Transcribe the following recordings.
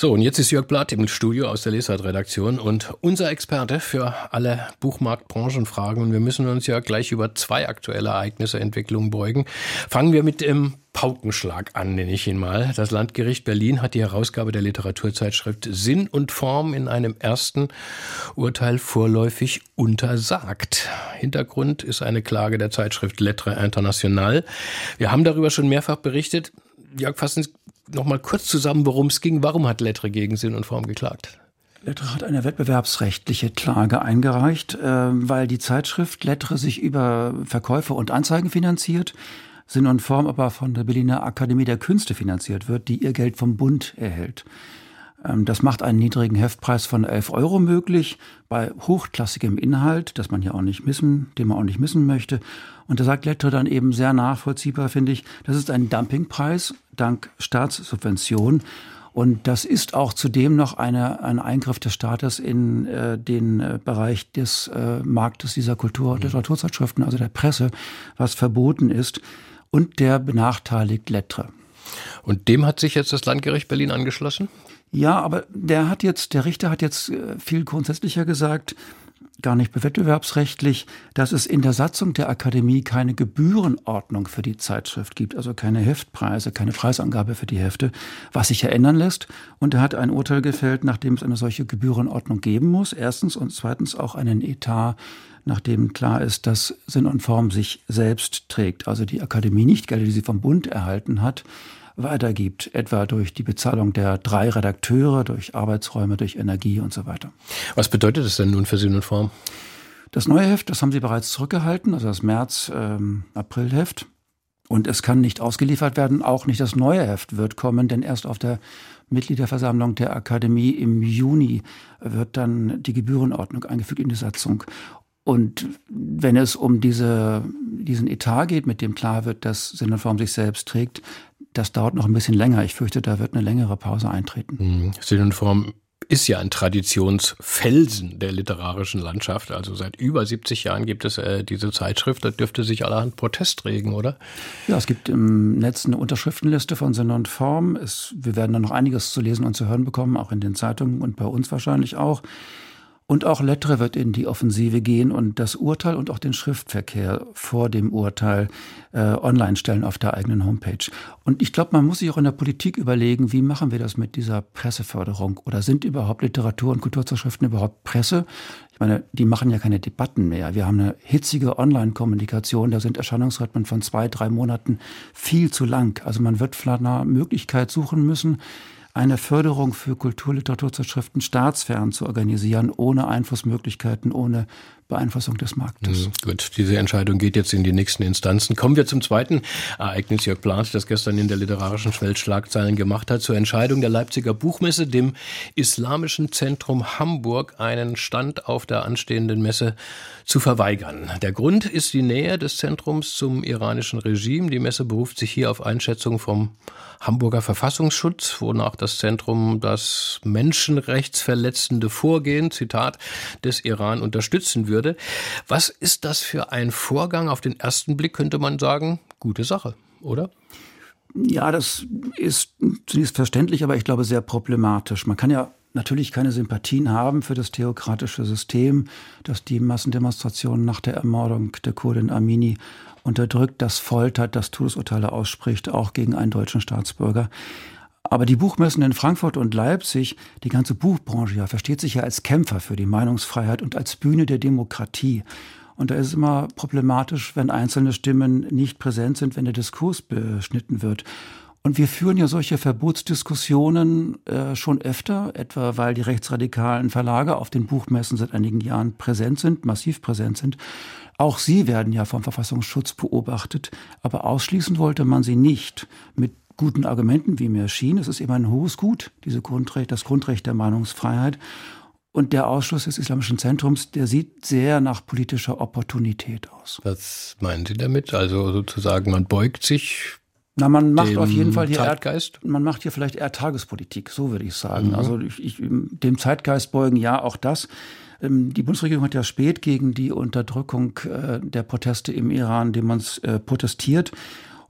so, und jetzt ist Jörg Blatt im Studio aus der Lesart-Redaktion und unser Experte für alle Buchmarktbranchenfragen. Und wir müssen uns ja gleich über zwei aktuelle Ereignisse, Entwicklungen beugen. Fangen wir mit dem Paukenschlag an, nenne ich ihn mal. Das Landgericht Berlin hat die Herausgabe der Literaturzeitschrift Sinn und Form in einem ersten Urteil vorläufig untersagt. Hintergrund ist eine Klage der Zeitschrift Lettre International. Wir haben darüber schon mehrfach berichtet. Jörg, fassen Sie noch mal kurz zusammen, worum es ging. Warum hat Lettre gegen Sinn und Form geklagt? Lettre hat eine wettbewerbsrechtliche Klage eingereicht, äh, weil die Zeitschrift Lettre sich über Verkäufe und Anzeigen finanziert, Sinn und Form aber von der Berliner Akademie der Künste finanziert wird, die ihr Geld vom Bund erhält. Ähm, das macht einen niedrigen Heftpreis von 11 Euro möglich bei hochklassigem Inhalt, das man ja auch nicht missen, den man auch nicht missen möchte. Und da sagt Lettre dann eben sehr nachvollziehbar, finde ich, das ist ein Dumpingpreis dank Staatssubvention. Und das ist auch zudem noch eine, ein Eingriff des Staates in äh, den äh, Bereich des äh, Marktes dieser Kultur- und mhm. Literaturzeitschriften, also der Presse, was verboten ist. Und der benachteiligt Lettre. Und dem hat sich jetzt das Landgericht Berlin angeschlossen? Ja, aber der hat jetzt, der Richter hat jetzt äh, viel grundsätzlicher gesagt, gar nicht wettbewerbsrechtlich, dass es in der Satzung der Akademie keine Gebührenordnung für die Zeitschrift gibt, also keine Heftpreise, keine Preisangabe für die Hefte, was sich ja ändern lässt. Und er hat ein Urteil gefällt, nachdem es eine solche Gebührenordnung geben muss, erstens, und zweitens auch einen Etat, nachdem klar ist, dass Sinn und Form sich selbst trägt, also die Akademie nicht Gelder, die sie vom Bund erhalten hat, weitergibt, etwa durch die Bezahlung der drei Redakteure, durch Arbeitsräume, durch Energie und so weiter. Was bedeutet das denn nun für Sinn und Form? Das neue Heft, das haben Sie bereits zurückgehalten, also das März-April-Heft. Ähm, und es kann nicht ausgeliefert werden, auch nicht das neue Heft wird kommen, denn erst auf der Mitgliederversammlung der Akademie im Juni wird dann die Gebührenordnung eingefügt in die Satzung. Und wenn es um diese, diesen Etat geht, mit dem klar wird, dass Sinn und Form sich selbst trägt, das dauert noch ein bisschen länger. Ich fürchte, da wird eine längere Pause eintreten. Mhm. Sinn und Form ist ja ein Traditionsfelsen der literarischen Landschaft. Also seit über 70 Jahren gibt es äh, diese Zeitschrift. Da dürfte sich allerhand Protest regen, oder? Ja, es gibt im Netz eine Unterschriftenliste von Sinn und Form. Es, wir werden da noch einiges zu lesen und zu hören bekommen, auch in den Zeitungen und bei uns wahrscheinlich auch. Und auch Lettre wird in die Offensive gehen und das Urteil und auch den Schriftverkehr vor dem Urteil äh, online stellen auf der eigenen Homepage. Und ich glaube, man muss sich auch in der Politik überlegen, wie machen wir das mit dieser Presseförderung? Oder sind überhaupt Literatur- und Kulturzeitschriften überhaupt Presse? Ich meine, die machen ja keine Debatten mehr. Wir haben eine hitzige Online-Kommunikation. Da sind Erscheinungsrhythmen von zwei, drei Monaten viel zu lang. Also man wird vielleicht eine Möglichkeit suchen müssen, eine Förderung für Kulturliteraturzeitschriften staatsfern zu organisieren, ohne Einflussmöglichkeiten, ohne Beeinflussung des Marktes. Mhm, gut, diese Entscheidung geht jetzt in die nächsten Instanzen. Kommen wir zum zweiten Ereignis, Jörg Blatt, das gestern in der literarischen Welt Schlagzeilen gemacht hat, zur Entscheidung der Leipziger Buchmesse, dem Islamischen Zentrum Hamburg, einen Stand auf der anstehenden Messe zu verweigern. Der Grund ist die Nähe des Zentrums zum iranischen Regime. Die Messe beruft sich hier auf Einschätzung vom Hamburger Verfassungsschutz, wonach das Zentrum das menschenrechtsverletzende Vorgehen, Zitat, des Iran unterstützen würde würde. Was ist das für ein Vorgang? Auf den ersten Blick könnte man sagen, gute Sache, oder? Ja, das ist zunächst verständlich, aber ich glaube sehr problematisch. Man kann ja natürlich keine Sympathien haben für das theokratische System, das die Massendemonstrationen nach der Ermordung der Kurdin Amini unterdrückt, das foltert, das Todesurteile ausspricht, auch gegen einen deutschen Staatsbürger. Aber die Buchmessen in Frankfurt und Leipzig, die ganze Buchbranche ja, versteht sich ja als Kämpfer für die Meinungsfreiheit und als Bühne der Demokratie. Und da ist es immer problematisch, wenn einzelne Stimmen nicht präsent sind, wenn der Diskurs beschnitten wird. Und wir führen ja solche Verbotsdiskussionen äh, schon öfter, etwa weil die rechtsradikalen Verlage auf den Buchmessen seit einigen Jahren präsent sind, massiv präsent sind. Auch sie werden ja vom Verfassungsschutz beobachtet, aber ausschließen wollte man sie nicht. Mit guten Argumenten, wie mir schien. Es ist eben ein hohes Gut, diese Grundrecht, das Grundrecht der Meinungsfreiheit. Und der Ausschuss des Islamischen Zentrums, der sieht sehr nach politischer Opportunität aus. Was meinen Sie damit? Also sozusagen, man beugt sich na, man macht auf jeden Fall hier Zeitgeist. man macht hier vielleicht eher Tagespolitik, so würde ich sagen. Mhm. Also ich, ich, dem Zeitgeist beugen, ja, auch das. Ähm, die Bundesregierung hat ja spät gegen die Unterdrückung äh, der Proteste im Iran demons, äh, protestiert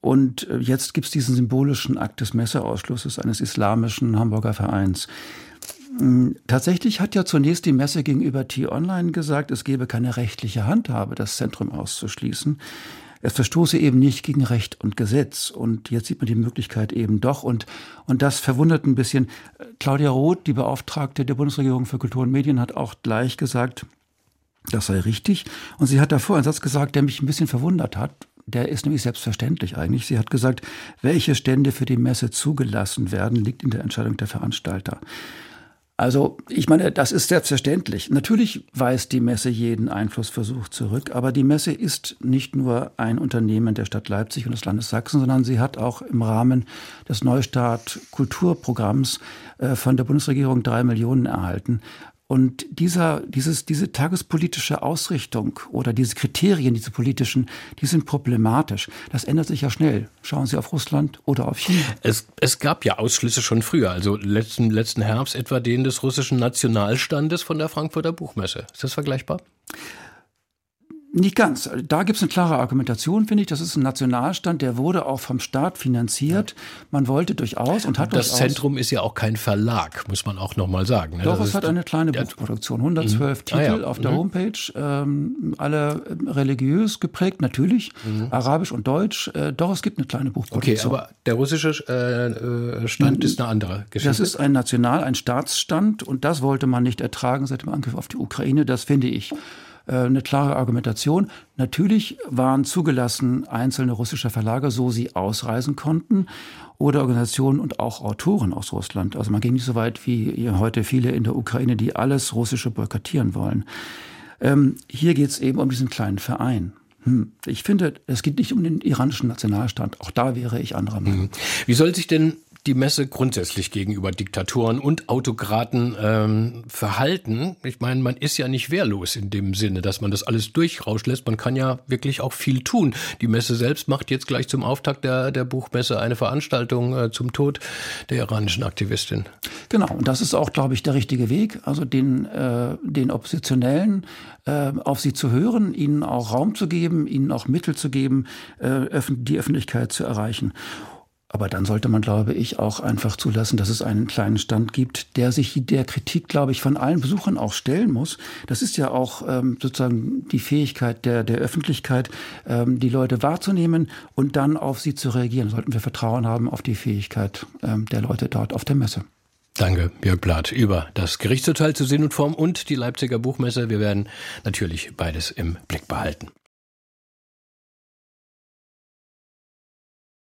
Und äh, jetzt gibt es diesen symbolischen Akt des Messeausschlusses eines islamischen Hamburger Vereins. Hm, tatsächlich hat ja zunächst die Messe gegenüber T-Online gesagt, es gebe keine rechtliche Handhabe, das Zentrum auszuschließen. Es verstoße eben nicht gegen Recht und Gesetz. Und jetzt sieht man die Möglichkeit eben doch. Und, und das verwundert ein bisschen. Claudia Roth, die Beauftragte der Bundesregierung für Kultur und Medien, hat auch gleich gesagt, das sei richtig. Und sie hat davor einen Satz gesagt, der mich ein bisschen verwundert hat. Der ist nämlich selbstverständlich eigentlich. Sie hat gesagt, welche Stände für die Messe zugelassen werden, liegt in der Entscheidung der Veranstalter. Also ich meine, das ist selbstverständlich. Natürlich weist die Messe jeden Einflussversuch zurück, aber die Messe ist nicht nur ein Unternehmen der Stadt Leipzig und des Landes Sachsen, sondern sie hat auch im Rahmen des Neustart Kulturprogramms äh, von der Bundesregierung drei Millionen erhalten. Und dieser, dieses, diese tagespolitische Ausrichtung oder diese Kriterien, diese politischen, die sind problematisch. Das ändert sich ja schnell. Schauen Sie auf Russland oder auf China. Es, es gab ja Ausschlüsse schon früher, also letzten, letzten Herbst etwa den des russischen Nationalstandes von der Frankfurter Buchmesse. Ist das vergleichbar? Nicht ganz. Da gibt es eine klare Argumentation, finde ich. Das ist ein Nationalstand, der wurde auch vom Staat finanziert. Man wollte durchaus und hat Das durchaus, Zentrum ist ja auch kein Verlag, muss man auch nochmal sagen. Ne? Doch, das es hat eine kleine Buchproduktion. 112 mhm. Titel ah, ja. auf der mhm. Homepage, ähm, alle religiös geprägt, natürlich, mhm. arabisch und deutsch. Äh, doch, es gibt eine kleine Buchproduktion. Okay, aber der russische äh, äh Stand ist eine andere Geschichte. Das ist ein National-, ein Staatsstand und das wollte man nicht ertragen seit dem Angriff auf die Ukraine. Das finde ich äh, eine klare Argumentation. Natürlich waren zugelassen einzelne russische Verlage, so sie ausreisen konnten, oder Organisationen und auch Autoren aus Russland. Also man ging nicht so weit wie heute viele in der Ukraine, die alles Russische boykottieren wollen. Ähm, hier geht es eben um diesen kleinen Verein. Hm. Ich finde, es geht nicht um den iranischen Nationalstaat. Auch da wäre ich anderer Meinung. Wie soll sich denn die Messe grundsätzlich gegenüber Diktatoren und Autokraten ähm, verhalten. Ich meine, man ist ja nicht wehrlos in dem Sinne, dass man das alles durchrauschen lässt. Man kann ja wirklich auch viel tun. Die Messe selbst macht jetzt gleich zum Auftakt der, der Buchmesse eine Veranstaltung äh, zum Tod der iranischen Aktivistin. Genau, und das ist auch, glaube ich, der richtige Weg. Also den, äh, den Oppositionellen äh, auf sie zu hören, ihnen auch Raum zu geben, ihnen auch Mittel zu geben, äh, die Öffentlichkeit zu erreichen. Aber dann sollte man, glaube ich, auch einfach zulassen, dass es einen kleinen Stand gibt, der sich der Kritik, glaube ich, von allen Besuchern auch stellen muss. Das ist ja auch ähm, sozusagen die Fähigkeit der, der Öffentlichkeit, ähm, die Leute wahrzunehmen und dann auf sie zu reagieren. Sollten wir Vertrauen haben auf die Fähigkeit ähm, der Leute dort auf der Messe. Danke, Jörg Blatt, über das Gerichtsurteil zu Sinn und Form und die Leipziger Buchmesse. Wir werden natürlich beides im Blick behalten.